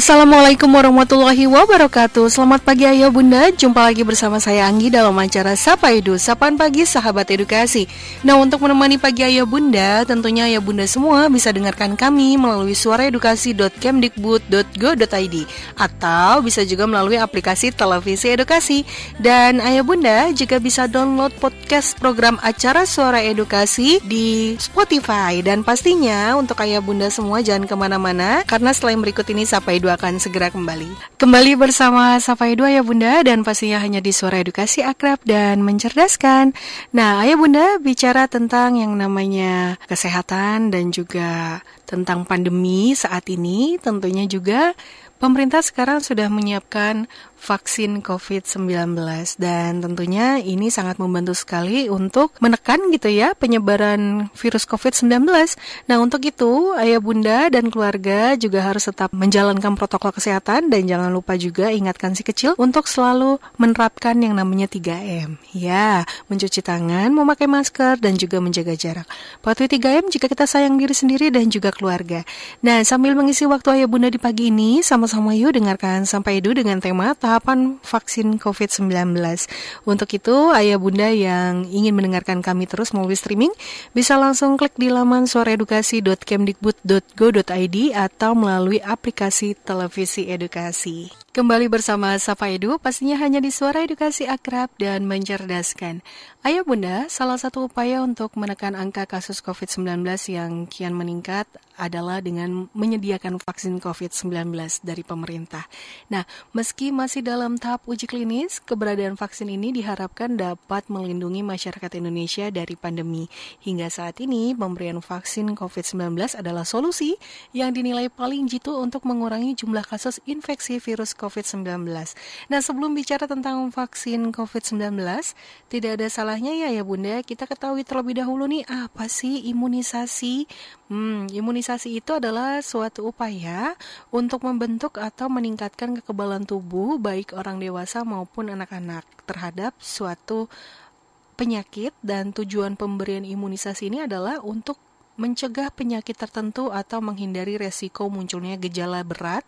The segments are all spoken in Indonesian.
Assalamualaikum warahmatullahi wabarakatuh. Selamat pagi ayah bunda. Jumpa lagi bersama saya Anggi dalam acara Sapa Edu Sapaan pagi sahabat edukasi. Nah untuk menemani pagi ayah bunda Tentunya ayah bunda semua bisa dengarkan kami Melalui suaraedukasi.kemdikbud.go.id Atau bisa juga melalui aplikasi televisi edukasi. Dan ayah bunda juga bisa download podcast program acara Suara Edukasi Di Spotify. Dan pastinya untuk ayah bunda semua jangan ke mana-mana Karena selain berikut ini Sapa Edu akan segera kembali. Kembali bersama Sapa Edu ya Bunda dan pastinya hanya di suara edukasi akrab dan mencerdaskan. Nah, Ayah Bunda bicara tentang yang namanya kesehatan dan juga tentang pandemi saat ini tentunya juga Pemerintah sekarang sudah menyiapkan vaksin COVID-19 dan tentunya ini sangat membantu sekali untuk menekan gitu ya penyebaran virus COVID-19. Nah, untuk itu ayah bunda dan keluarga juga harus tetap menjalankan protokol kesehatan dan jangan lupa juga ingatkan si kecil untuk selalu menerapkan yang namanya 3M. Ya, mencuci tangan, memakai masker dan juga menjaga jarak. Patuhi 3M jika kita sayang diri sendiri dan juga keluarga. Nah, sambil mengisi waktu ayah bunda di pagi ini sama sama yuk dengarkan sampai Edu dengan tema tahapan vaksin COVID-19. Untuk itu, ayah bunda yang ingin mendengarkan kami terus melalui streaming, bisa langsung klik di laman suaraedukasi.kemdikbud.go.id atau melalui aplikasi televisi edukasi. Kembali bersama Sapa Edu, pastinya hanya di suara edukasi akrab dan mencerdaskan. Ayah bunda, salah satu upaya untuk menekan angka kasus COVID-19 yang kian meningkat adalah dengan menyediakan vaksin COVID-19 dari pemerintah. Nah, meski masih dalam tahap uji klinis, keberadaan vaksin ini diharapkan dapat melindungi masyarakat Indonesia dari pandemi. Hingga saat ini, pemberian vaksin COVID-19 adalah solusi yang dinilai paling jitu untuk mengurangi jumlah kasus infeksi virus COVID-19. Nah, sebelum bicara tentang vaksin COVID-19, tidak ada salahnya ya ya Bunda, kita ketahui terlebih dahulu nih apa sih imunisasi? Hmm, imunisasi itu adalah suatu upaya untuk membentuk atau meningkatkan kekebalan tubuh baik orang dewasa maupun anak-anak terhadap suatu penyakit dan tujuan pemberian imunisasi ini adalah untuk mencegah penyakit tertentu atau menghindari resiko munculnya gejala berat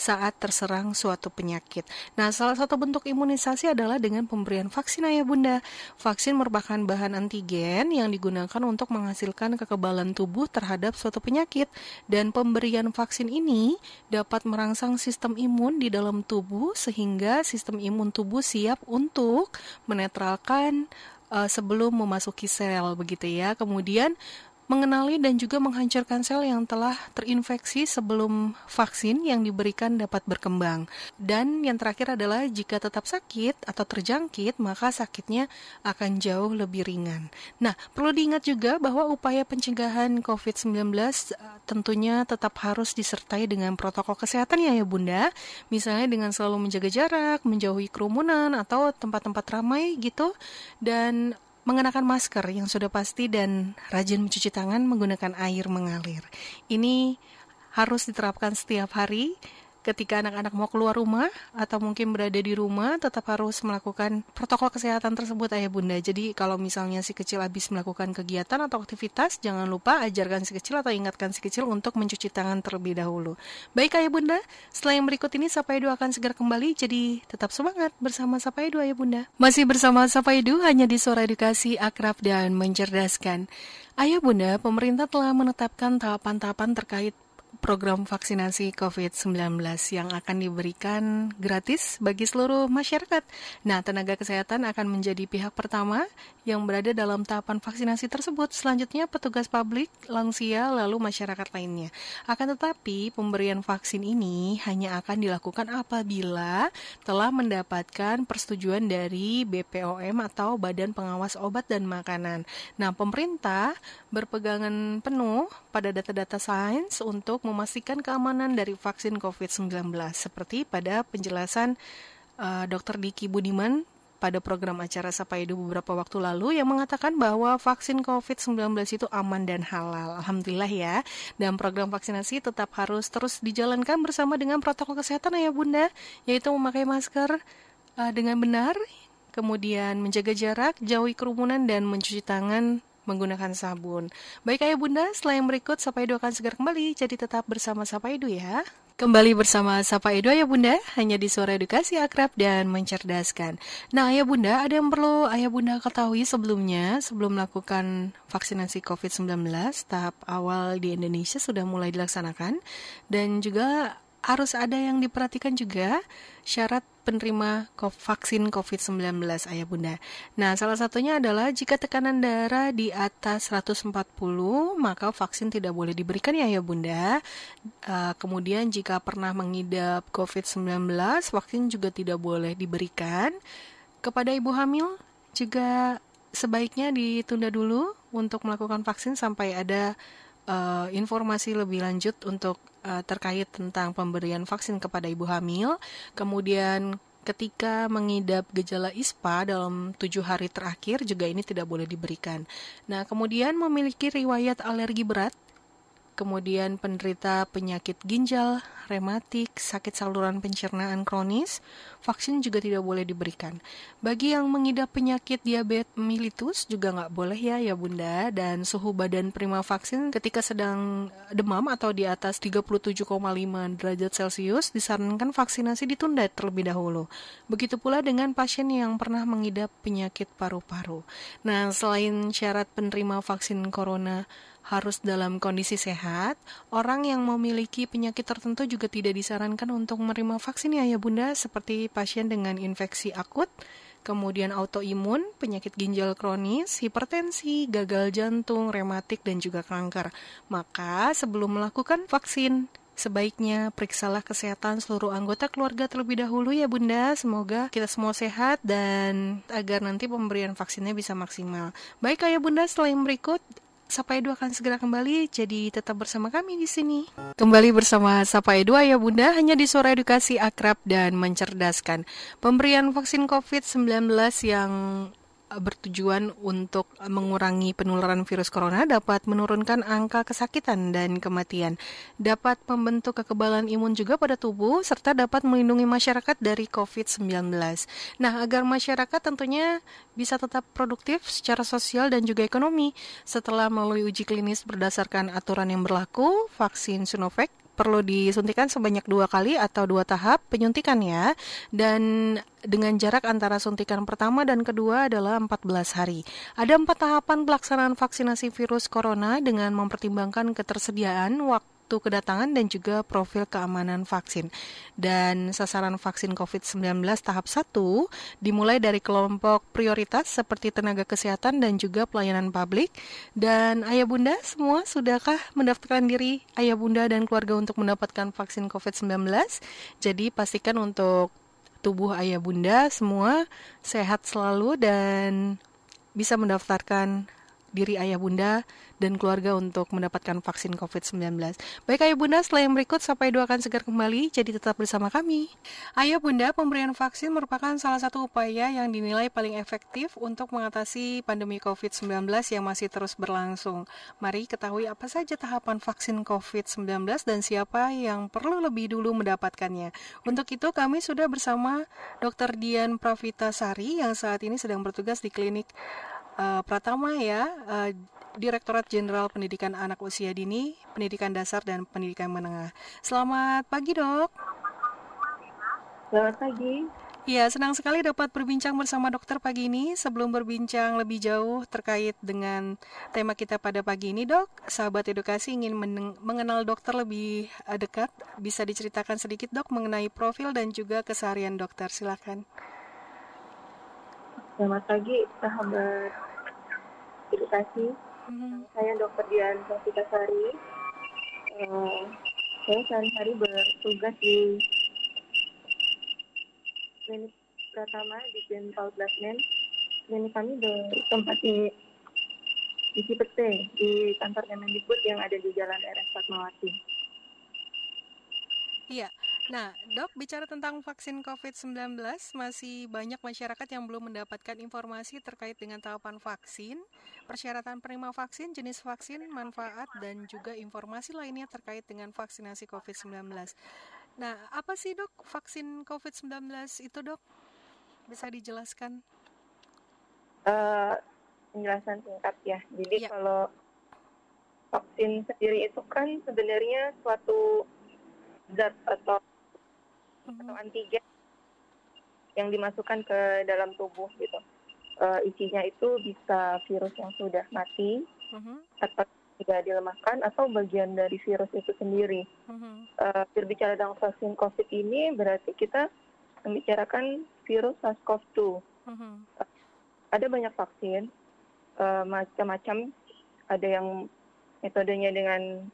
saat terserang suatu penyakit. Nah, salah satu bentuk imunisasi adalah dengan pemberian vaksin ayah bunda. Vaksin merupakan bahan antigen yang digunakan untuk menghasilkan kekebalan tubuh terhadap suatu penyakit dan pemberian vaksin ini dapat merangsang sistem imun di dalam tubuh sehingga sistem imun tubuh siap untuk menetralkan uh, sebelum memasuki sel begitu ya. Kemudian mengenali dan juga menghancurkan sel yang telah terinfeksi sebelum vaksin yang diberikan dapat berkembang. Dan yang terakhir adalah jika tetap sakit atau terjangkit, maka sakitnya akan jauh lebih ringan. Nah, perlu diingat juga bahwa upaya pencegahan COVID-19 eh, tentunya tetap harus disertai dengan protokol kesehatan ya ya Bunda. Misalnya dengan selalu menjaga jarak, menjauhi kerumunan atau tempat-tempat ramai gitu dan mengenakan masker yang sudah pasti dan rajin mencuci tangan menggunakan air mengalir. Ini harus diterapkan setiap hari ketika anak-anak mau keluar rumah atau mungkin berada di rumah tetap harus melakukan protokol kesehatan tersebut ayah bunda. Jadi kalau misalnya si kecil habis melakukan kegiatan atau aktivitas jangan lupa ajarkan si kecil atau ingatkan si kecil untuk mencuci tangan terlebih dahulu. Baik ayah bunda setelah yang berikut ini Sapa Edu akan segera kembali. Jadi tetap semangat bersama Sapa Edu ayah bunda. Masih bersama Sapa Edu hanya di suara edukasi akrab dan mencerdaskan. Ayah Bunda, pemerintah telah menetapkan tahapan-tahapan terkait program vaksinasi COVID-19 yang akan diberikan gratis bagi seluruh masyarakat. Nah, tenaga kesehatan akan menjadi pihak pertama yang berada dalam tahapan vaksinasi tersebut. Selanjutnya, petugas publik, lansia, lalu masyarakat lainnya. Akan tetapi, pemberian vaksin ini hanya akan dilakukan apabila telah mendapatkan persetujuan dari BPOM atau Badan Pengawas Obat dan Makanan. Nah, pemerintah berpegangan penuh pada data-data sains untuk memastikan keamanan dari vaksin COVID-19 seperti pada penjelasan uh, Dr. Diki Budiman pada program acara Sapa Edu beberapa waktu lalu yang mengatakan bahwa vaksin COVID-19 itu aman dan halal. Alhamdulillah ya. Dan program vaksinasi tetap harus terus dijalankan bersama dengan protokol kesehatan ya Bunda, yaitu memakai masker uh, dengan benar, kemudian menjaga jarak, jauhi kerumunan dan mencuci tangan menggunakan sabun. Baik ayah bunda, setelah yang berikut Sapa Edu akan segera kembali, jadi tetap bersama Sapa Edu ya. Kembali bersama Sapa Edu ya Bunda, hanya di suara edukasi akrab dan mencerdaskan. Nah Ayah Bunda, ada yang perlu Ayah Bunda ketahui sebelumnya, sebelum melakukan vaksinasi COVID-19, tahap awal di Indonesia sudah mulai dilaksanakan, dan juga harus ada yang diperhatikan juga syarat penerima vaksin COVID-19 ayah bunda. Nah, salah satunya adalah jika tekanan darah di atas 140, maka vaksin tidak boleh diberikan ya ayah bunda. Uh, kemudian jika pernah mengidap COVID-19, vaksin juga tidak boleh diberikan. Kepada ibu hamil juga sebaiknya ditunda dulu untuk melakukan vaksin sampai ada uh, informasi lebih lanjut untuk uh, terkait tentang pemberian vaksin kepada ibu hamil. Kemudian ketika mengidap gejala ISPA dalam tujuh hari terakhir juga ini tidak boleh diberikan. Nah, kemudian memiliki riwayat alergi berat kemudian penderita penyakit ginjal, rematik, sakit saluran pencernaan kronis, vaksin juga tidak boleh diberikan. Bagi yang mengidap penyakit diabetes mellitus juga nggak boleh ya ya bunda, dan suhu badan prima vaksin ketika sedang demam atau di atas 37,5 derajat Celcius disarankan vaksinasi ditunda terlebih dahulu. Begitu pula dengan pasien yang pernah mengidap penyakit paru-paru. Nah, selain syarat penerima vaksin corona harus dalam kondisi sehat. Orang yang memiliki penyakit tertentu juga tidak disarankan untuk menerima vaksin ya, ya Bunda, seperti pasien dengan infeksi akut, kemudian autoimun, penyakit ginjal kronis, hipertensi, gagal jantung, rematik, dan juga kanker. Maka sebelum melakukan vaksin, sebaiknya periksalah kesehatan seluruh anggota keluarga terlebih dahulu ya Bunda. Semoga kita semua sehat dan agar nanti pemberian vaksinnya bisa maksimal. Baik Ayah Bunda, yang berikut Sapa Edu akan segera kembali, jadi tetap bersama kami di sini. Kembali bersama Sapa Edu ya Bunda, hanya di suara edukasi akrab dan mencerdaskan. Pemberian vaksin COVID-19 yang bertujuan untuk mengurangi penularan virus corona dapat menurunkan angka kesakitan dan kematian, dapat membentuk kekebalan imun juga pada tubuh, serta dapat melindungi masyarakat dari COVID-19. Nah, agar masyarakat tentunya bisa tetap produktif secara sosial dan juga ekonomi setelah melalui uji klinis berdasarkan aturan yang berlaku, vaksin Sinovac perlu disuntikan sebanyak dua kali atau dua tahap penyuntikan ya. Dan dengan jarak antara suntikan pertama dan kedua adalah 14 hari. Ada empat tahapan pelaksanaan vaksinasi virus corona dengan mempertimbangkan ketersediaan waktu waktu kedatangan dan juga profil keamanan vaksin. Dan sasaran vaksin COVID-19 tahap 1 dimulai dari kelompok prioritas seperti tenaga kesehatan dan juga pelayanan publik. Dan ayah bunda semua sudahkah mendaftarkan diri ayah bunda dan keluarga untuk mendapatkan vaksin COVID-19? Jadi pastikan untuk tubuh ayah bunda semua sehat selalu dan bisa mendaftarkan diri ayah bunda dan keluarga untuk mendapatkan vaksin COVID-19. Baik Ayah Bunda, setelah yang berikut sampai doakan segar kembali, jadi tetap bersama kami. Ayah Bunda, pemberian vaksin merupakan salah satu upaya yang dinilai paling efektif untuk mengatasi pandemi COVID-19 yang masih terus berlangsung. Mari ketahui apa saja tahapan vaksin COVID-19 dan siapa yang perlu lebih dulu mendapatkannya. Untuk itu kami sudah bersama Dr. Dian Pravita Sari yang saat ini sedang bertugas di klinik uh, Pratama ya, uh, Direktorat Jenderal Pendidikan Anak Usia Dini, Pendidikan Dasar dan Pendidikan Menengah. Selamat pagi, Dok. Selamat pagi. Ya, senang sekali dapat berbincang bersama dokter pagi ini. Sebelum berbincang lebih jauh terkait dengan tema kita pada pagi ini, dok, sahabat edukasi ingin mengenal dokter lebih eh, dekat. Bisa diceritakan sedikit, dok, mengenai profil dan juga keseharian dokter. Silakan. Selamat pagi, sahabat edukasi. Hmm. Saya Dr. Dian Sofika Sari. Uh, saya sehari-hari bertugas di klinik pertama di Jenderal Blasmen. Klinik kami bertempat di di Cipete, di kantor Kemendikbud yang ada di Jalan RS Fatmawati. Iya, Nah, dok, bicara tentang vaksin COVID-19, masih banyak masyarakat yang belum mendapatkan informasi terkait dengan tahapan vaksin, persyaratan penerima vaksin, jenis vaksin, manfaat, dan juga informasi lainnya terkait dengan vaksinasi COVID-19. Nah, apa sih dok vaksin COVID-19 itu dok? Bisa dijelaskan? Uh, penjelasan singkat ya. Jadi Ya. kalau vaksin sendiri itu kan sebenarnya suatu zat atau. Atau antigen yang dimasukkan ke dalam tubuh gitu. Eh, isinya itu bisa virus yang sudah mati Mhm. atau tidak dilemahkan atau bagian dari virus itu sendiri. Mhm. Eh, berbicara tentang vaksin COVID ini berarti kita membicarakan virus SARS-CoV-2. Mhm. Ada banyak vaksin, eh, macam-macam. Ada yang metodenya dengan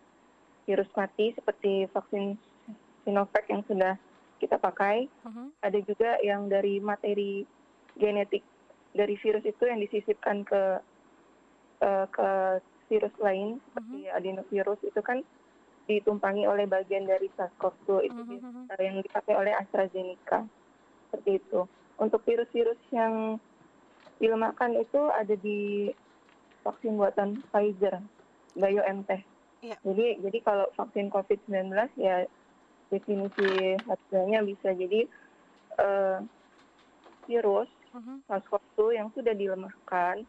virus mati seperti vaksin Sinovac yang sudah kita pakai. Mhm. Ada juga yang dari materi genetik dari virus itu yang disisipkan ke eh, ke virus lain seperti adenovirus itu kan ditumpangi oleh bagian dari SARS-CoV-2 itu eh, yang dipakai oleh AstraZeneca seperti itu. Untuk virus-virus yang dilemahkan itu ada di vaksin buatan Pfizer, BioNTech. Iya. Jadi jadi kalau vaksin COVID-19 ya definisi hasilnya bisa jadi eh, virus. SARS-CoV-2 yang sudah dilemahkan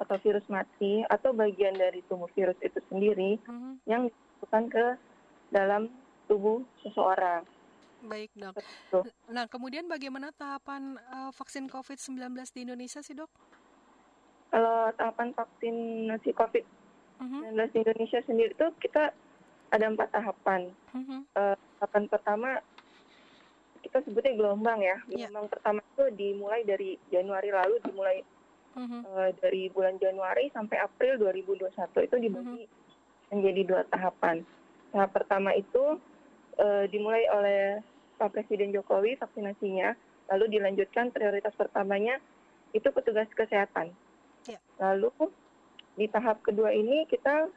atau virus mati atau bagian dari tubuh virus itu sendiri Mhm. yang dimasukkan ke dalam tubuh seseorang. Baik, Dok. Nah, kemudian bagaimana tahapan eh, vaksin COVID-19 di Indonesia sih, Dok? Kalau tahapan vaksinasi COVID-19 Mhm. di Indonesia sendiri itu kita ada empat tahapan. Mhm. Eh, tahapan pertama kita sebutnya gelombang ya. Iya. Gelombang pertama itu dimulai dari Januari lalu, dimulai Mhm. eh, dari bulan Januari sampai April 2021 itu dibagi menjadi dua tahapan. Tahap pertama itu eh, dimulai oleh Pak Presiden Jokowi vaksinasinya, lalu dilanjutkan prioritas pertamanya itu petugas kesehatan. Ya. Lalu di tahap kedua ini kita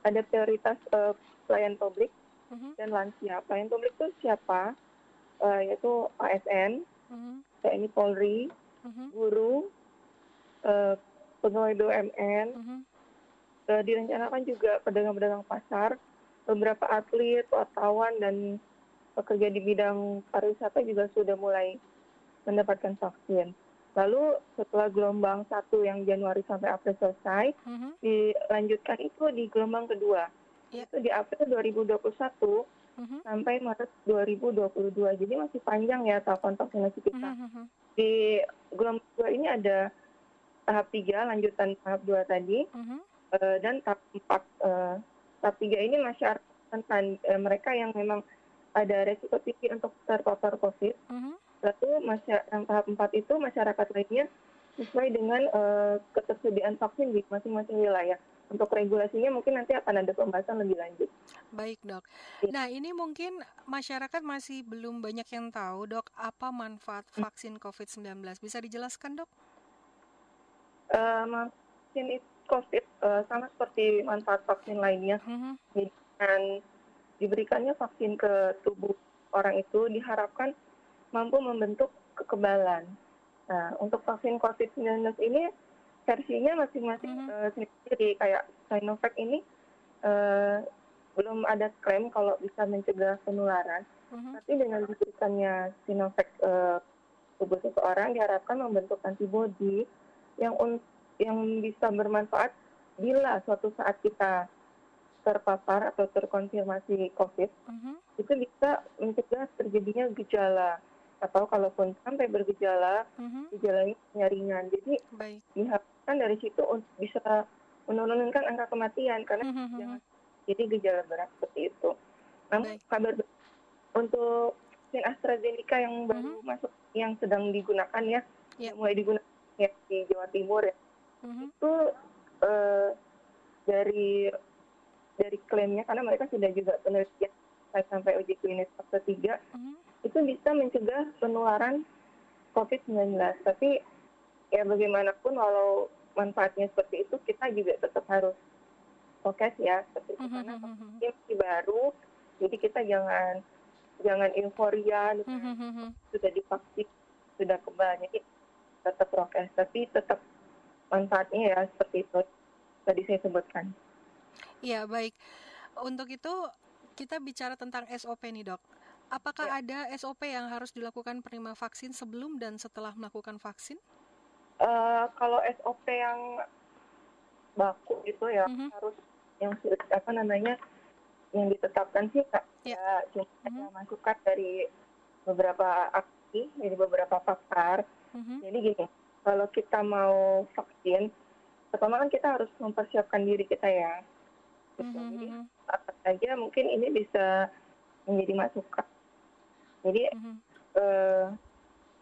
ada prioritas eh, pelayan publik Mhm. dan lansia. Pelayan publik itu siapa? Eh, yaitu ASN, Mhm. TNI Polri, Mhm. guru, eh, pegawai BUMN, Mhm. eh, direncanakan juga pedagang-pedagang pasar, beberapa atlet, wartawan, dan pekerja di bidang pariwisata juga sudah mulai mendapatkan vaksin. Lalu setelah gelombang satu yang Januari sampai April selesai, Mhm. dilanjutkan itu di gelombang kedua. Ya. Itu di April 2021 Mhm. sampai Maret 2022. Jadi masih panjang ya tahapan vaksinasi kita. Mhm. Di gelombang kedua ini ada tahap tiga, lanjutan tahap dua tadi, Mhm. eh, dan tahap empat. eh, tahap tiga ini masyarakat rentan, eh, mereka yang memang ada resiko tinggi untuk terpapar COVID. Mhm. Lalu masya- yang tahap empat itu masyarakat lainnya sesuai dengan eh, ketersediaan vaksin di masing-masing wilayah. Untuk regulasinya mungkin nanti akan ada pembahasan lebih lanjut. Baik, Dok. Iya. Nah, ini mungkin masyarakat masih belum banyak yang tahu, Dok, apa manfaat Hmm. vaksin COVID-19. Bisa dijelaskan, Dok? Vaksin it- COVID eh, sama seperti manfaat vaksin lainnya Mhm. dengan diberikannya vaksin ke tubuh orang itu diharapkan mampu membentuk kekebalan. Nah, untuk vaksin COVID-19 ini versinya masing-masing Mhm. eh, sendiri kayak Sinovac ini eh, belum ada klaim kalau bisa mencegah penularan. Mhm. Tapi dengan diberikannya Sinovac eh, tubuh seseorang diharapkan membentuk antibodi yang un- yang bisa bermanfaat bila suatu saat kita terpapar atau terkonfirmasi COVID, Mhm. itu bisa mencegah terjadinya gejala atau kalaupun sampai bergejala, Mhm. gejalanya hanya ringan. Jadi Baik. diharapkan dari situ untuk bisa menurunkan angka kematian karena Mhm. jangan jadi gejala berat seperti itu. Namun Baik. kabar untuk vaksin AstraZeneca yang baru masuk yang sedang digunakan ya, Ya. mulai digunakan ya di Jawa Timur ya, Mhm. itu eh, dari dari klaimnya karena mereka sudah juga penelitian sampai uji klinis fase 3 Mhm. itu bisa mencegah penularan COVID-19. Tapi ya bagaimanapun walau manfaatnya seperti itu kita juga tetap harus fokus ya seperti itu Mhm. karena Mhm. ini masih baru jadi kita jangan jangan euforia gitu. Mhm. Mhm. sudah divaksin sudah kebal jadi tetap prokes tapi tetap manfaatnya ya seperti itu tadi saya sebutkan Iya, baik. Untuk itu kita bicara tentang SOP nih, Dok. Apakah Ya. ada SOP yang harus dilakukan penerima vaksin sebelum dan setelah melakukan vaksin? Eh, kalau SOP yang baku itu ya Mhm. harus yang apa namanya yang ditetapkan sih kak Ya. ya cuma ada Mhm. masukan dari beberapa aksi dari beberapa pakar Mhm. jadi gini kalau kita mau vaksin pertama kan kita harus mempersiapkan diri kita ya gitu. Mhm, jadi mhm, apa saja mungkin ini bisa menjadi masukan jadi mhm. eh,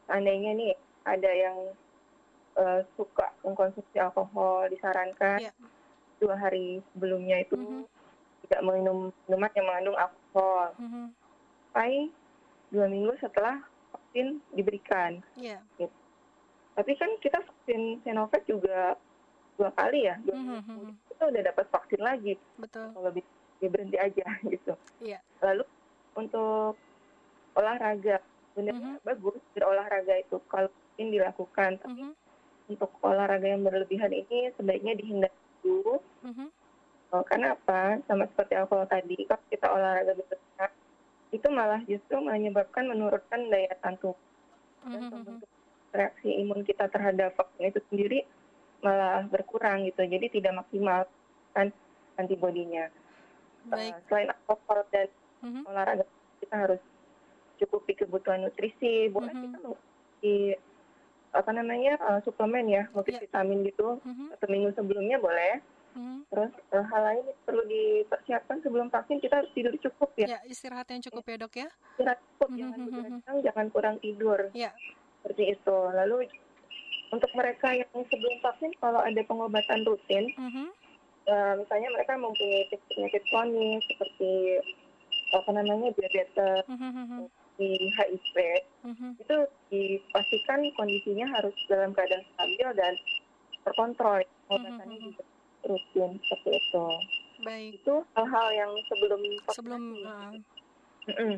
seandainya nih ada yang eh, suka mengkonsumsi alkohol disarankan Ya. dua hari sebelumnya itu Mhm. tidak minum minuman yang mengandung alkohol Mhm. sampai dua minggu setelah vaksin diberikan. Ya. Tapi kan kita vaksin Sinovac juga dua kali ya, dua mhm. kemudian kita udah dapat vaksin lagi. Betul. Kalau bi- ya berhenti aja gitu. Iya. Lalu untuk olahraga, sebenarnya bagus berolahraga itu kalau mungkin dilakukan. Tapi Mhm. Untuk olahraga yang berlebihan ini sebaiknya dihindari dulu. Mhm. Oh, karena apa? Sama seperti alkohol tadi, kalau kita olahraga berlebihan, itu malah justru menyebabkan menurunkan daya tahan tubuh dan Mhm, mhm. pembentuk reaksi imun kita terhadap vaksin itu sendiri malah berkurang gitu. Jadi tidak maksimal kan antibodinya. Baik. Uh, selain alkohol dan Mhm. olahraga, kita harus cukupi kebutuhan nutrisi. Boleh Mhm. kita mengikuti apa namanya uh, suplemen ya, multivitamin gitu. Mhm. Satu minggu sebelumnya boleh. Mhm. Terus uh, hal lain perlu dipersiapkan sebelum vaksin kita harus tidur cukup ya. Ya, istirahat yang cukup ya, Dok ya. Istirahat cukup, Mhm, jangan mhm, begadang, jangan kurang tidur. Ya. Seperti itu. Lalu untuk mereka yang sebelum vaksin kalau ada pengobatan rutin, Mhm. eh, misalnya mereka mempunyai penyakit kronis seperti apa namanya diabetes, Mhm, mhm. Di HIV, Mhm. itu dipastikan kondisinya harus dalam keadaan stabil dan terkontrol. Pengobatannya Mhm, mhm. juga rutin seperti itu. Baik. Itu hal-hal yang sebelum vaksinasi. Sebelum uh, Mm-mm.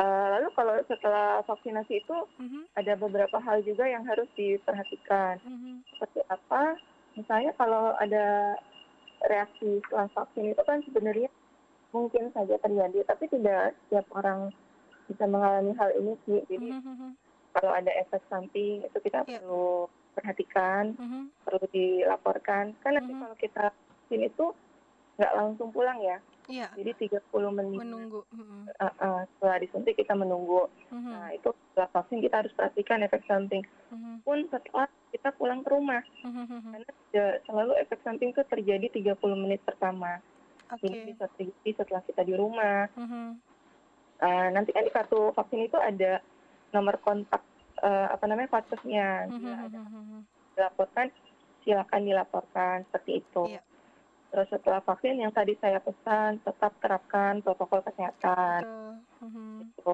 Eh, lalu kalau setelah vaksinasi itu mhm, ada beberapa hal juga yang harus diperhatikan. mhm. Seperti apa? Misalnya kalau ada reaksi setelah vaksin itu kan sebenarnya mungkin saja terjadi, tapi tidak setiap orang bisa mengalami hal ini sih. Jadi Mhm, mhm. kalau ada efek samping itu kita Iya. perlu perhatikan, Mhm. perlu dilaporkan. Kan nanti Mhm. kalau kita vaksin itu nggak langsung pulang ya. Iya, Jadi 30 menit menunggu. Uh, uh, setelah disuntik kita menunggu. Mhm. Nah, itu setelah vaksin kita harus perhatikan efek samping. Mhm. Pun setelah kita pulang ke rumah. Mhm, mhm. Karena selalu efek samping itu terjadi 30 menit pertama. Oke. Ini bisa terjadi setelah kita di rumah. Mhm. Uh, nanti kan di kartu vaksin itu ada nomor kontak uh, apa namanya vaskesnya. Ada mhm, mhm. dilaporkan, silakan dilaporkan seperti itu. Iya. Terus setelah vaksin yang tadi saya pesan tetap terapkan protokol kesehatan. Mhm. Gitu.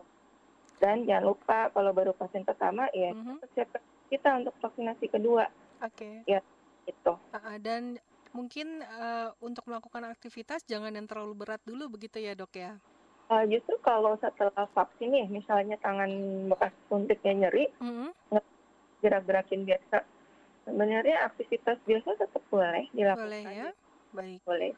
Dan jangan lupa kalau baru vaksin pertama ya Mhm. persiapkan kita untuk vaksinasi kedua Oke. gitu. Ah, ah, dan mungkin eh, untuk melakukan aktivitas jangan yang terlalu berat dulu begitu ya dok ya. Uh, justru kalau setelah vaksin nih, misalnya tangan bekas suntiknya nyeri, Mhm. gerak-gerakin biasa, sebenarnya aktivitas biasa tetap boleh dilakukan. Boleh ya. Baik. Boleh.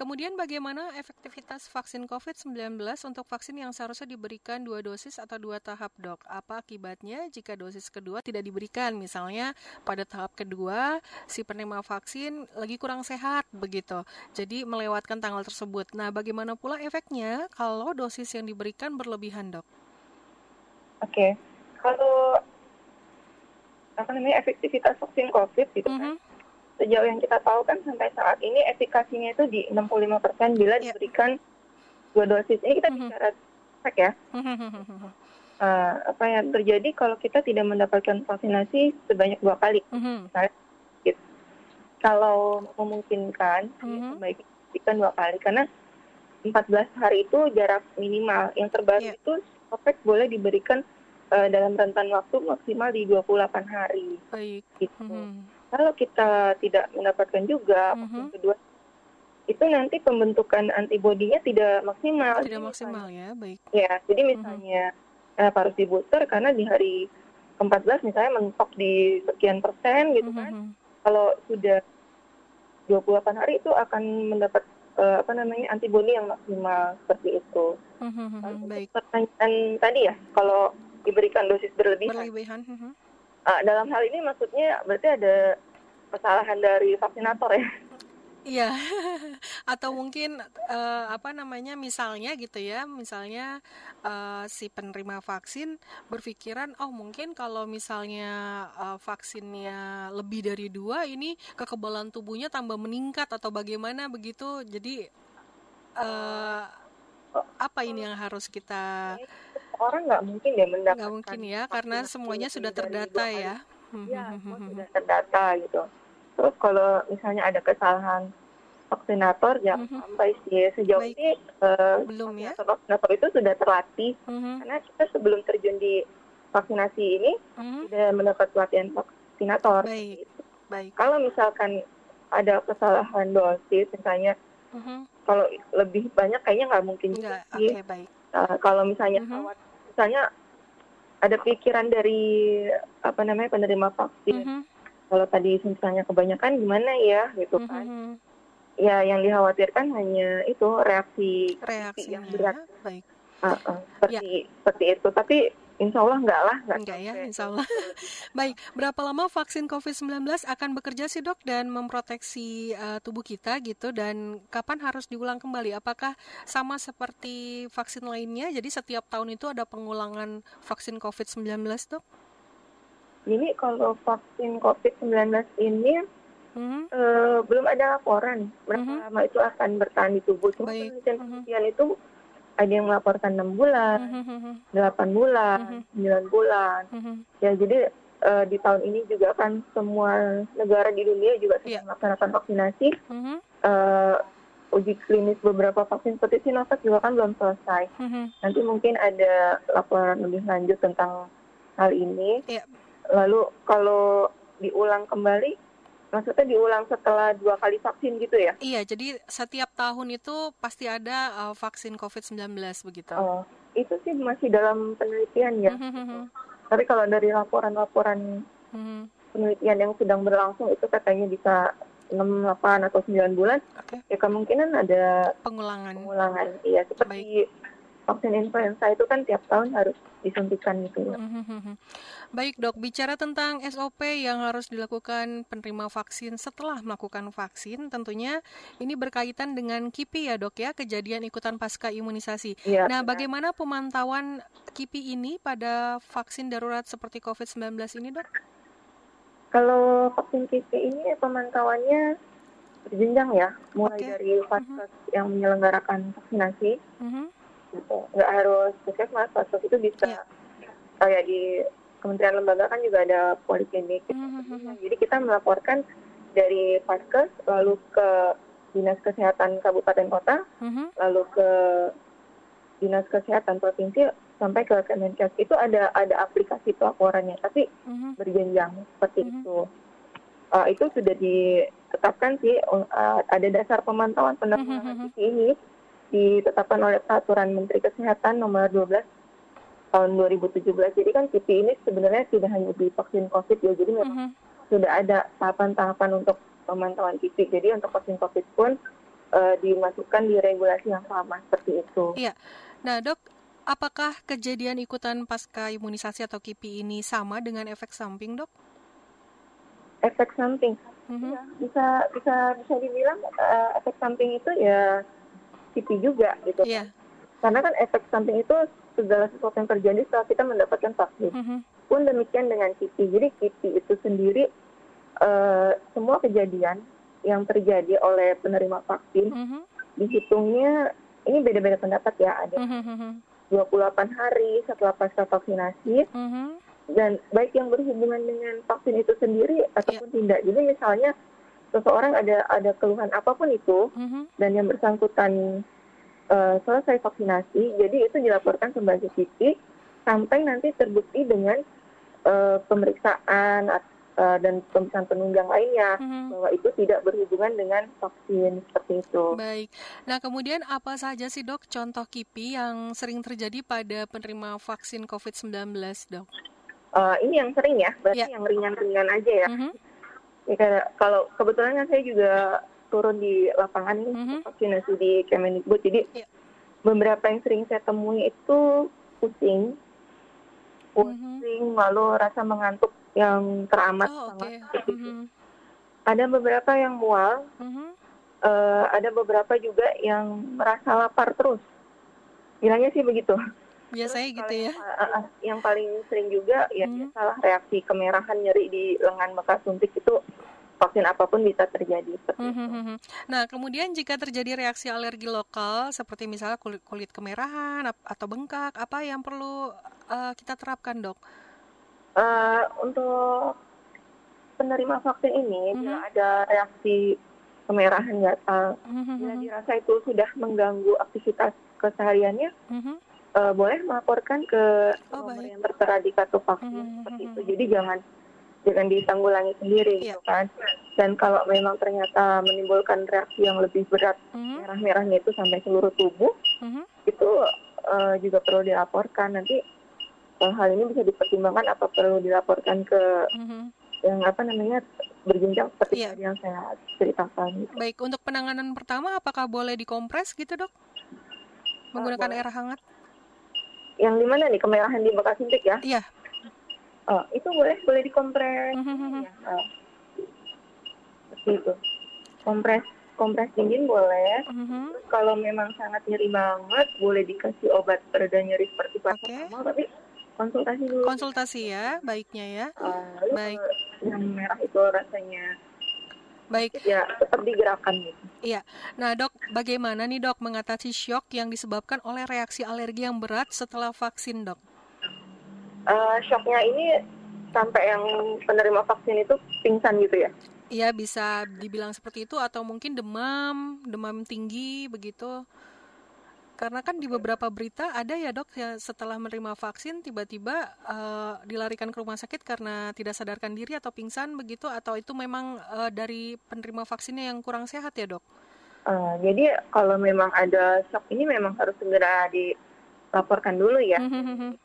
Kemudian bagaimana efektivitas vaksin COVID-19 untuk vaksin yang seharusnya diberikan dua dosis atau dua tahap dok? Apa akibatnya jika dosis kedua tidak diberikan? Misalnya pada tahap kedua si penerima vaksin lagi kurang sehat begitu, jadi melewatkan tanggal tersebut. Nah bagaimana pula efeknya kalau dosis yang diberikan berlebihan dok? Oke. Kalau apa namanya efektivitas vaksin COVID gitu kan, Mhm. Sejauh yang kita tahu kan sampai saat ini efikasinya itu di 65% bila Iya. diberikan dua dosis. Ini kita Mhm. bicara efek ya. Mhm. Uh, apa yang terjadi kalau kita tidak mendapatkan vaksinasi sebanyak dua kali. Mhm. Kalau memungkinkan, Mhm. sebaiknya diberikan dua kali karena 14 hari itu jarak minimal. Yang terbaru Iya. itu Sinovac boleh diberikan uh, dalam rentan waktu maksimal di 28 hari Baik. gitu. Mhm. Kalau kita tidak mendapatkan juga vaksin Mhm. kedua, itu nanti pembentukan antibodinya tidak maksimal. Tidak Jadi maksimal ya, baik. Ya, jadi misalnya eh, harus di booster karena di hari ke-14 misalnya mentok di sekian persen gitu kan. Mhm. Kalau sudah 28 hari itu akan mendapat eh, apa namanya antibodi yang maksimal seperti itu. Mhm. Lalu untuk Baik. pertanyaan tadi ya, kalau diberikan dosis berlebihan, Berlebihan. Mhm. Ah, dalam hal ini maksudnya berarti ada kesalahan dari vaksinator ya. Iya, atau mungkin uh, apa namanya misalnya gitu ya, misalnya uh, si penerima vaksin berpikiran, oh mungkin kalau misalnya uh, vaksinnya lebih dari dua, ini kekebalan tubuhnya tambah meningkat atau bagaimana begitu. Jadi uh, apa ini yang harus kita orang nggak mungkin ya mendapatkan nggak mungkin ya karena semuanya sudah terdata ya. Iya, semua sudah terdata gitu. Terus kalau misalnya ada kesalahan vaksinator jangan mm-hmm. sampai sih sejauh Baik. ini uh, belum ya vaksinator itu sudah terlatih mm-hmm. karena kita sebelum terjun di vaksinasi ini mm-hmm. sudah mendapat pelatihan vaksinator. Baik. Gitu. Baik. Kalau misalkan ada kesalahan dosis misalnya mm-hmm. kalau lebih banyak kayaknya nggak mungkin Enggak. Okay, baik. Uh, kalau misalnya mm-hmm. Misalnya ada pikiran dari apa namanya penerima vaksin. Mm-hmm kalau tadi misalnya kebanyakan gimana ya gitu kan mm -hmm. ya yang dikhawatirkan hanya itu reaksi reaksi yang berat baik uh, uh, seperti ya. seperti itu tapi Insya Allah enggak lah. Enggak, enggak ya, insya Allah. Baik, berapa lama vaksin COVID-19 akan bekerja sih dok dan memproteksi uh, tubuh kita gitu dan kapan harus diulang kembali? Apakah sama seperti vaksin lainnya? Jadi setiap tahun itu ada pengulangan vaksin COVID-19 dok? Ini kalau vaksin COVID-19 ini hmm. uh, belum ada laporan berapa hmm. lama itu akan bertahan di tubuh. Cuma penelitian-penelitian hmm. itu ada yang melaporkan enam bulan, hmm. delapan hmm. bulan, sembilan hmm. bulan. Hmm. Ya jadi uh, di tahun ini juga kan semua negara di dunia juga sedang yeah. melaksanakan vaksinasi. Hmm. Uh, uji klinis beberapa vaksin seperti Sinovac juga kan belum selesai. Nanti mungkin ada laporan lebih lanjut tentang hal ini. Yeah. Lalu kalau diulang kembali, maksudnya diulang setelah dua kali vaksin gitu ya? Iya, jadi setiap tahun itu pasti ada uh, vaksin COVID-19 begitu. Oh, itu sih masih dalam penelitian ya. Mm -hmm. Tapi kalau dari laporan-laporan mm -hmm. penelitian yang sedang berlangsung itu katanya bisa 6, 8 atau 9 bulan, okay. ya kemungkinan ada pengulangan. Pengulangan, iya seperti Baik vaksin influenza itu kan tiap tahun harus disuntikan gitu ya. Baik dok, bicara tentang SOP yang harus dilakukan penerima vaksin setelah melakukan vaksin, tentunya ini berkaitan dengan KIPI ya dok ya, kejadian ikutan pasca imunisasi. Ya, nah, benar. bagaimana pemantauan KIPI ini pada vaksin darurat seperti COVID-19 ini dok? Kalau vaksin KIPI ini pemantauannya berjenjang ya, mulai okay. dari vaskes uh -huh. yang menyelenggarakan vaksinasi. Uh -huh gitu nggak harus puskesmas puskes itu bisa yeah. kayak di kementerian lembaga kan juga ada poliklinik gitu. mm-hmm. jadi kita melaporkan dari vaskes lalu ke dinas kesehatan kabupaten kota mm-hmm. lalu ke dinas kesehatan provinsi sampai ke Kemenkes itu ada ada aplikasi pelaporannya tapi mm-hmm. berjenjang seperti mm-hmm. itu uh, itu sudah ditetapkan sih uh, ada dasar pemantauan penerimaan mm-hmm. ini ditetapkan oleh peraturan Menteri Kesehatan nomor 12 tahun 2017. Jadi kan KIPI ini sebenarnya tidak hanya di vaksin COVID ya, jadi memang mm -hmm. sudah ada tahapan-tahapan untuk pemantauan KIPI. Jadi untuk vaksin COVID pun uh, dimasukkan di regulasi yang sama seperti itu. Iya. Nah dok, apakah kejadian ikutan pasca imunisasi atau KIPI ini sama dengan efek samping dok? Efek samping, mm -hmm. ya, bisa bisa bisa dibilang uh, efek samping itu ya kipi juga gitu. Yeah. Karena kan efek samping itu segala sesuatu yang terjadi setelah kita mendapatkan vaksin. Mm -hmm. Pun demikian dengan kipi. Jadi kipi itu sendiri uh, semua kejadian yang terjadi oleh penerima vaksin mm -hmm. dihitungnya ini beda-beda pendapat ya ada mm -hmm. 28 hari setelah pasca vaksinasi mm -hmm. dan baik yang berhubungan dengan vaksin itu sendiri ataupun yeah. tidak. Jadi misalnya seseorang ada ada keluhan apa pun itu mm-hmm. dan yang bersangkutan uh, selesai vaksinasi, jadi itu dilaporkan sebagai KIPI sampai nanti terbukti dengan uh, pemeriksaan uh, dan pemeriksaan penunjang lainnya mm-hmm. bahwa itu tidak berhubungan dengan vaksin seperti itu. Baik. Nah, kemudian apa saja sih dok contoh KIPI yang sering terjadi pada penerima vaksin COVID-19 dok? Uh, ini yang sering ya, berarti yeah. yang ringan-ringan aja ya. Mm-hmm Ya, kalau kebetulan kan saya juga turun di lapangan mm -hmm. vaksinasi di Kemendikbud, jadi yeah. beberapa yang sering saya temui itu pusing, pusing, mm -hmm. lalu rasa mengantuk yang teramat oh, sangat okay. mm -hmm. ada beberapa yang mual, Mhm. eh, ada beberapa juga yang merasa lapar terus. Bilangnya sih begitu. Biasanya Terus gitu ya. Yang, eh, eh, yang paling sering juga ya biasalah reaksi kemerahan nyeri di lengan bekas suntik itu vaksin apa pun bisa terjadi seperti itu. Mhm. Nah, kemudian jika terjadi reaksi alergi lokal seperti misalnya kulit kulit kemerahan atau bengkak, apa yang perlu eh, kita terapkan, Dok? Eh, untuk penerima vaksin ini Mhm. bila ada reaksi kemerahan gatal, bila Mhm. dirasa itu sudah mengganggu aktivitas kesehariannya, Mhm. Eh, boleh melaporkan ke Oh, nomor baik. yang tertera di kartu vaksin Mhm. seperti itu. Jadi jangan jangan ditanggulangi sendiri Iya. gitu kan. Dan kalau memang ternyata menimbulkan reaksi yang lebih berat, Mhm. merah-merahnya itu sampai seluruh tubuh, Mhm. itu eh, juga perlu dilaporkan. Nanti eh, hal ini bisa dipertimbangkan apa perlu dilaporkan ke Mhm. yang apa namanya berjenjang seperti tadi yang saya ceritakan. gitu. Baik, untuk penanganan pertama apakah boleh dikompres gitu, Dok? Menggunakan boleh. air hangat? Yang di mana nih kemerahan di bekas suntik ya? Iya. Oh, itu boleh boleh dikompres. Mhm. Ya, oh. Seperti itu. Kompres kompres dingin boleh. Mhm. Terus kalau memang sangat nyeri banget, boleh dikasih obat pereda nyeri seperti paracetamol, tapi konsultasi dulu. Konsultasi ya, baiknya ya. Lalu Baik. yang merah itu rasanya Baik. ya tetap digerakkan gitu. Iya. Nah, Dok, bagaimana nih, Dok, mengatasi shock yang disebabkan oleh reaksi alergi yang berat setelah vaksin, Dok? Eh, shocknya ini sampai yang penerima vaksin itu pingsan gitu ya? Iya, bisa dibilang seperti itu atau mungkin demam, demam tinggi begitu. Karena kan di beberapa berita ada ya, Dok, ya setelah menerima vaksin tiba-tiba eh, dilarikan ke rumah sakit karena tidak sadarkan diri atau pingsan begitu atau itu memang eh, dari penerima vaksinnya yang kurang sehat ya, Dok? Eh, jadi kalau memang ada shock ini memang harus segera dilaporkan dulu ya. Mhm.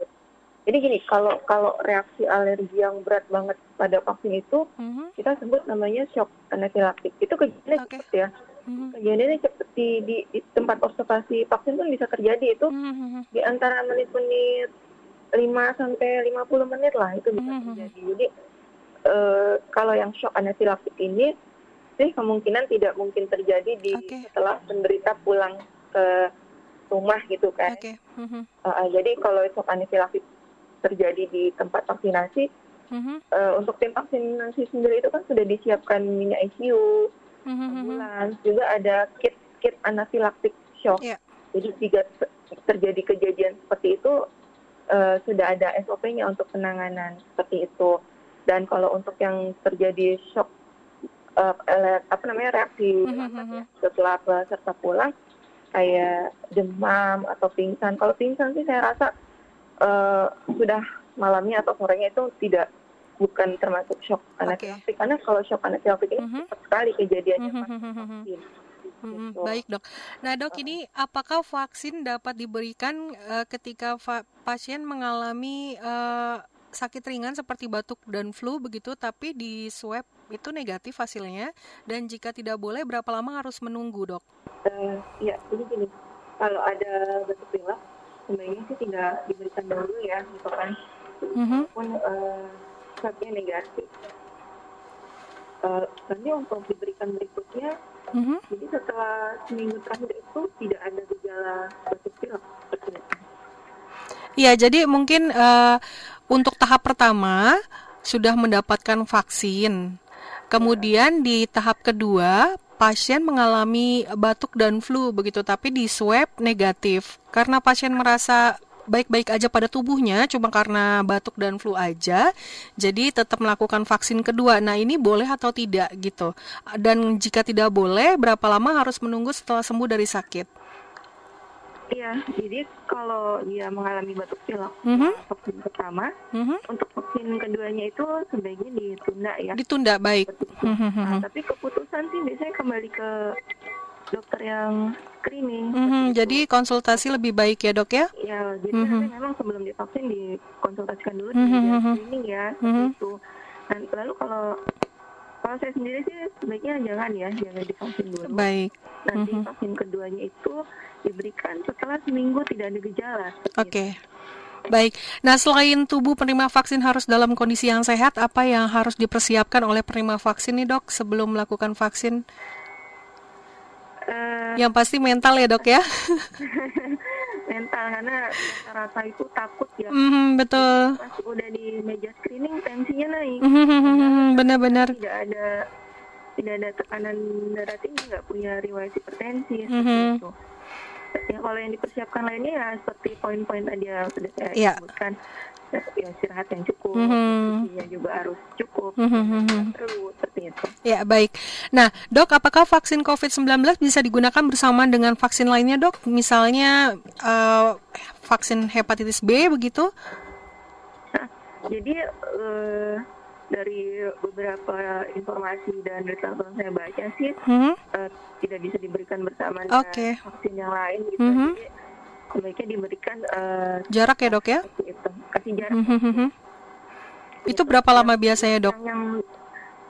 Jadi gini, kalau kalau reaksi alergi yang berat banget pada vaksin itu Mhm. kita sebut namanya shock anafilaktik. Itu kejadiannya cepat ya. Mhm. Kejadiannya cepat di, di, di tempat observasi vaksin pun bisa terjadi itu Mhm. di antara menit-menit 5 sampai 50 menit lah itu bisa Mhm. terjadi. Jadi eh, kalau yang shock anafilaktik ini sih kemungkinan tidak mungkin terjadi di Oke. setelah penderita pulang ke rumah gitu kan. Oke. Mhm. Uh, uh, jadi kalau shock anafilaktik terjadi di tempat vaksinasi, Mhm. uh, untuk tim vaksinasi sendiri itu kan sudah disiapkan minyak ICU. Ambulans, juga ada kit kit anafilaktik shock. Iya. Jadi jika te- terjadi kejadian seperti itu uh, sudah ada SOP-nya untuk penanganan seperti itu. Dan kalau untuk yang terjadi shock uh, apa namanya reaksi Mhm, lambat mhm. ya setelah peserta pulang kayak demam atau pingsan. Kalau pingsan sih saya rasa uh, sudah malamnya atau sorenya itu tidak bukan termasuk shock anafilaktik karena kalau shock anafilaktik ini Mhm. cepat sekali kejadiannya mhm, mhm. vaksin. Gitu. Baik dok. Nah dok ini apakah vaksin dapat diberikan eh, ketika pasien mengalami eh, sakit ringan seperti batuk dan flu begitu, tapi di swab itu negatif hasilnya dan jika tidak boleh berapa lama harus menunggu dok? Eh, ya, jadi gini, kalau ada batuk pilek, sebaiknya sih tidak diberikan dahulu ya, gitu kan, Mhm, walaupun eh, swabnya negatif. Eh, nanti untuk diberikan berikutnya, mhm. jadi setelah seminggu terakhir itu tidak ada gejala batuk pilek. Iya, jadi mungkin eh, untuk tahap pertama sudah mendapatkan vaksin. Kemudian di tahap kedua pasien mengalami batuk dan flu begitu, tapi di swab negatif. Karena pasien merasa baik-baik aja pada tubuhnya, cuma karena batuk dan flu aja, jadi tetap melakukan vaksin kedua. Nah, ini boleh atau tidak gitu. Dan jika tidak boleh, berapa lama harus menunggu setelah sembuh dari sakit? Iya, jadi kalau dia mengalami batuk pilek Mhm. vaksin pertama, Mhm. untuk vaksin keduanya itu sebaiknya ditunda ya. Ditunda baik. Seperti itu. Mhm, Nah, mhm. tapi keputusan sih biasanya kembali ke dokter yang screening. Mhm, seperti itu. jadi konsultasi lebih baik ya dok ya? ya, jadi Mhm. nanti memang sebelum divaksin dikonsultasikan dulu Mhm, di mhm. screening ya, seperti Mhm. itu. Dan lalu kalau kalau saya sendiri sih sebaiknya jangan ya, jangan divaksin dulu. Baik. Nanti Mhm. vaksin keduanya itu diberikan setelah seminggu tidak ada gejala. itu. Oke. Baik. Nah, selain tubuh penerima vaksin harus dalam kondisi yang sehat, apa yang harus dipersiapkan oleh penerima vaksin nih, Dok, sebelum melakukan vaksin? Uh, yang pasti mental ya, Dok ya. mental karena rata-rata itu takut ya. Mm, betul. Pas udah di meja screening tensinya naik. Mm, benar-benar. Tidak ada tidak ada tekanan darah tinggi, nggak punya riwayat hipertensi mm -hmm. itu ya kalau yang dipersiapkan lainnya ya seperti poin-poin tadi yang sudah saya yeah. sebutkan ya, istirahat yang cukup, mm -hmm. juga harus cukup, mm -hmm. perlu seperti itu. Ya baik. Nah dok, apakah vaksin COVID-19 bisa digunakan bersama dengan vaksin lainnya dok? Misalnya uh, vaksin hepatitis B begitu? Nah, jadi uh, dari beberapa informasi dan data yang saya baca sih hmm? uh, tidak bisa diberikan bersama dengan okay. vaksin yang lain gitu. Hmm. Jadi sebaiknya diberikan uh, jarak ya dok ya? Itu kasih jarak. Hmm. hmm itu berapa lama biasanya dok? Yang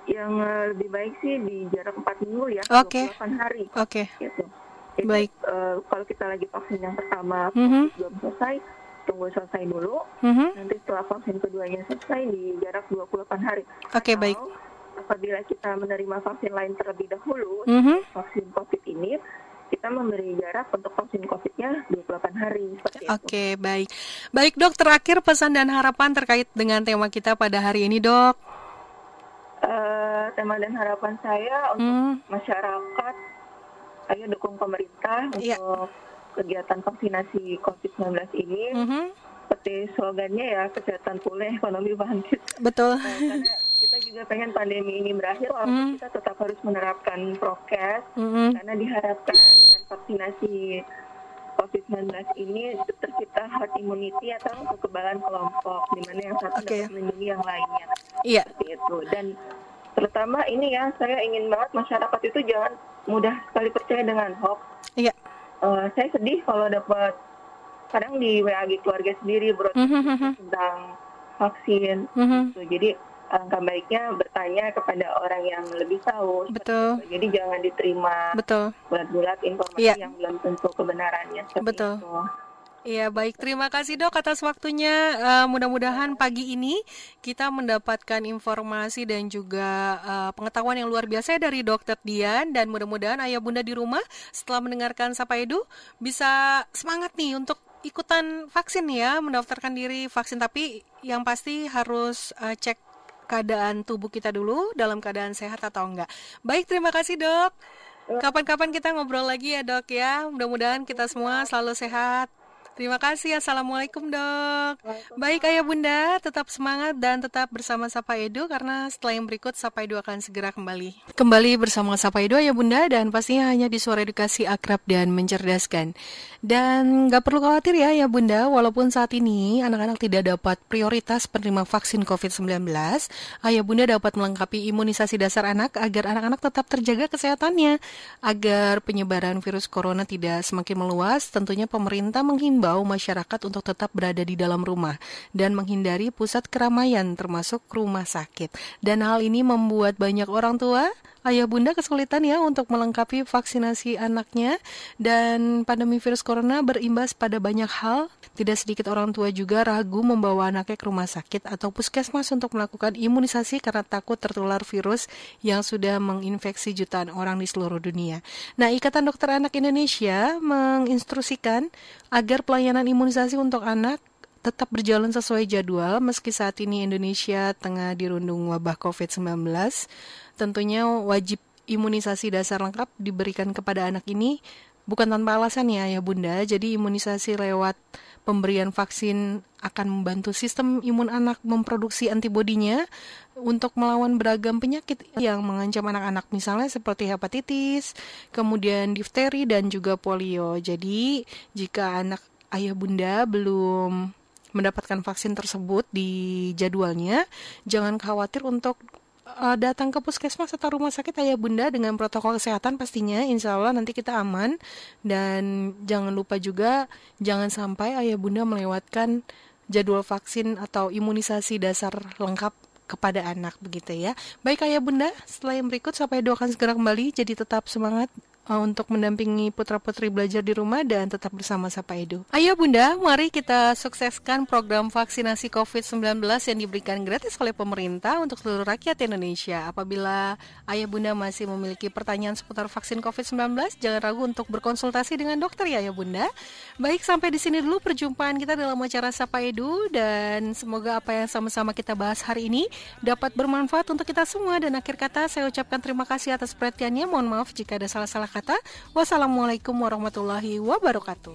yang uh, lebih baik sih di jarak 4 minggu ya, okay. 28 hari. Oke. Okay. Gitu. Jadi, baik. Uh, kalau kita lagi vaksin yang pertama -hmm. belum selesai, tunggu selesai dulu. Mm-hmm. Nanti setelah vaksin keduanya selesai di jarak 28 hari. Oke, okay, baik. Apabila kita menerima vaksin lain terlebih dahulu, mm-hmm. vaksin COVID ini, kita memberi jarak untuk vaksin COVID-nya 28 hari. Oke, okay, baik. Baik, Dok, terakhir pesan dan harapan terkait dengan tema kita pada hari ini, Dok. Uh, tema dan harapan saya untuk mm. masyarakat, ayo dukung pemerintah yeah. Kegiatan vaksinasi COVID-19 ini mm -hmm. seperti slogannya ya kesehatan pulih ekonomi bangkit. Betul. Nah, karena kita juga pengen pandemi ini berakhir walaupun mm. kita tetap harus menerapkan prokes mm -hmm. karena diharapkan dengan vaksinasi COVID-19 ini tercipta herd immunity atau kekebalan kelompok di mana yang satu okay. dapat melindungi yang lainnya. Iya. Seperti itu dan terutama ini ya saya ingin banget masyarakat itu jangan mudah sekali percaya dengan hoax. Iya uh, saya sedih kalau dapat kadang di WAG keluarga sendiri bro mm -hmm. tentang vaksin mm -hmm. gitu. jadi alangkah baiknya bertanya kepada orang yang lebih tahu betul jadi jangan diterima betul bulat-bulat informasi yeah. yang belum tentu kebenarannya betul itu. Iya baik terima kasih dok atas waktunya uh, mudah-mudahan pagi ini kita mendapatkan informasi dan juga uh, pengetahuan yang luar biasa dari dokter Dian dan mudah-mudahan ayah bunda di rumah setelah mendengarkan Sapa Edu bisa semangat nih untuk ikutan vaksin ya mendaftarkan diri vaksin tapi yang pasti harus uh, cek keadaan tubuh kita dulu dalam keadaan sehat atau enggak. Baik terima kasih dok. Kapan-kapan kita ngobrol lagi ya dok ya. Mudah-mudahan kita semua selalu sehat. Terima kasih. Assalamualaikum dok. Baik ayah bunda, tetap semangat dan tetap bersama Sapa Edu karena setelah yang berikut Sapa Edu akan segera kembali. Kembali bersama Sapa Edu ayah bunda dan pastinya hanya di suara edukasi akrab dan mencerdaskan. Dan nggak perlu khawatir ya ya bunda, walaupun saat ini anak-anak tidak dapat prioritas penerima vaksin COVID-19, ayah bunda dapat melengkapi imunisasi dasar anak agar anak-anak tetap terjaga kesehatannya. Agar penyebaran virus corona tidak semakin meluas, tentunya pemerintah menghimbau masyarakat untuk tetap berada di dalam rumah dan menghindari pusat keramaian termasuk rumah sakit. Dan hal ini membuat banyak orang tua ayah bunda kesulitan ya untuk melengkapi vaksinasi anaknya dan pandemi virus corona berimbas pada banyak hal. Tidak sedikit orang tua juga ragu membawa anaknya ke rumah sakit atau puskesmas untuk melakukan imunisasi karena takut tertular virus yang sudah menginfeksi jutaan orang di seluruh dunia. Nah, Ikatan Dokter Anak Indonesia menginstruksikan agar pelayanan imunisasi untuk anak tetap berjalan sesuai jadwal meski saat ini Indonesia tengah dirundung wabah COVID-19 tentunya wajib imunisasi dasar lengkap diberikan kepada anak ini bukan tanpa alasan ya ya bunda jadi imunisasi lewat pemberian vaksin akan membantu sistem imun anak memproduksi antibodinya untuk melawan beragam penyakit yang mengancam anak-anak misalnya seperti hepatitis, kemudian difteri dan juga polio. Jadi, jika anak ayah bunda belum mendapatkan vaksin tersebut di jadwalnya, jangan khawatir untuk uh, datang ke puskesmas atau rumah sakit ayah bunda dengan protokol kesehatan pastinya. Insya Allah nanti kita aman. Dan jangan lupa juga jangan sampai ayah bunda melewatkan jadwal vaksin atau imunisasi dasar lengkap kepada anak begitu ya. Baik ayah bunda, setelah yang berikut sampai doakan segera kembali. Jadi tetap semangat untuk mendampingi putra-putri belajar di rumah dan tetap bersama Sapa Edu. Ayo Bunda, mari kita sukseskan program vaksinasi COVID-19 yang diberikan gratis oleh pemerintah untuk seluruh rakyat Indonesia. Apabila Ayah Bunda masih memiliki pertanyaan seputar vaksin COVID-19, jangan ragu untuk berkonsultasi dengan dokter ya Ayah Bunda. Baik, sampai di sini dulu perjumpaan kita dalam acara Sapa Edu dan semoga apa yang sama-sama kita bahas hari ini dapat bermanfaat untuk kita semua dan akhir kata saya ucapkan terima kasih atas perhatiannya. Mohon maaf jika ada salah-salah kata. Wassalamualaikum warahmatullahi wabarakatuh.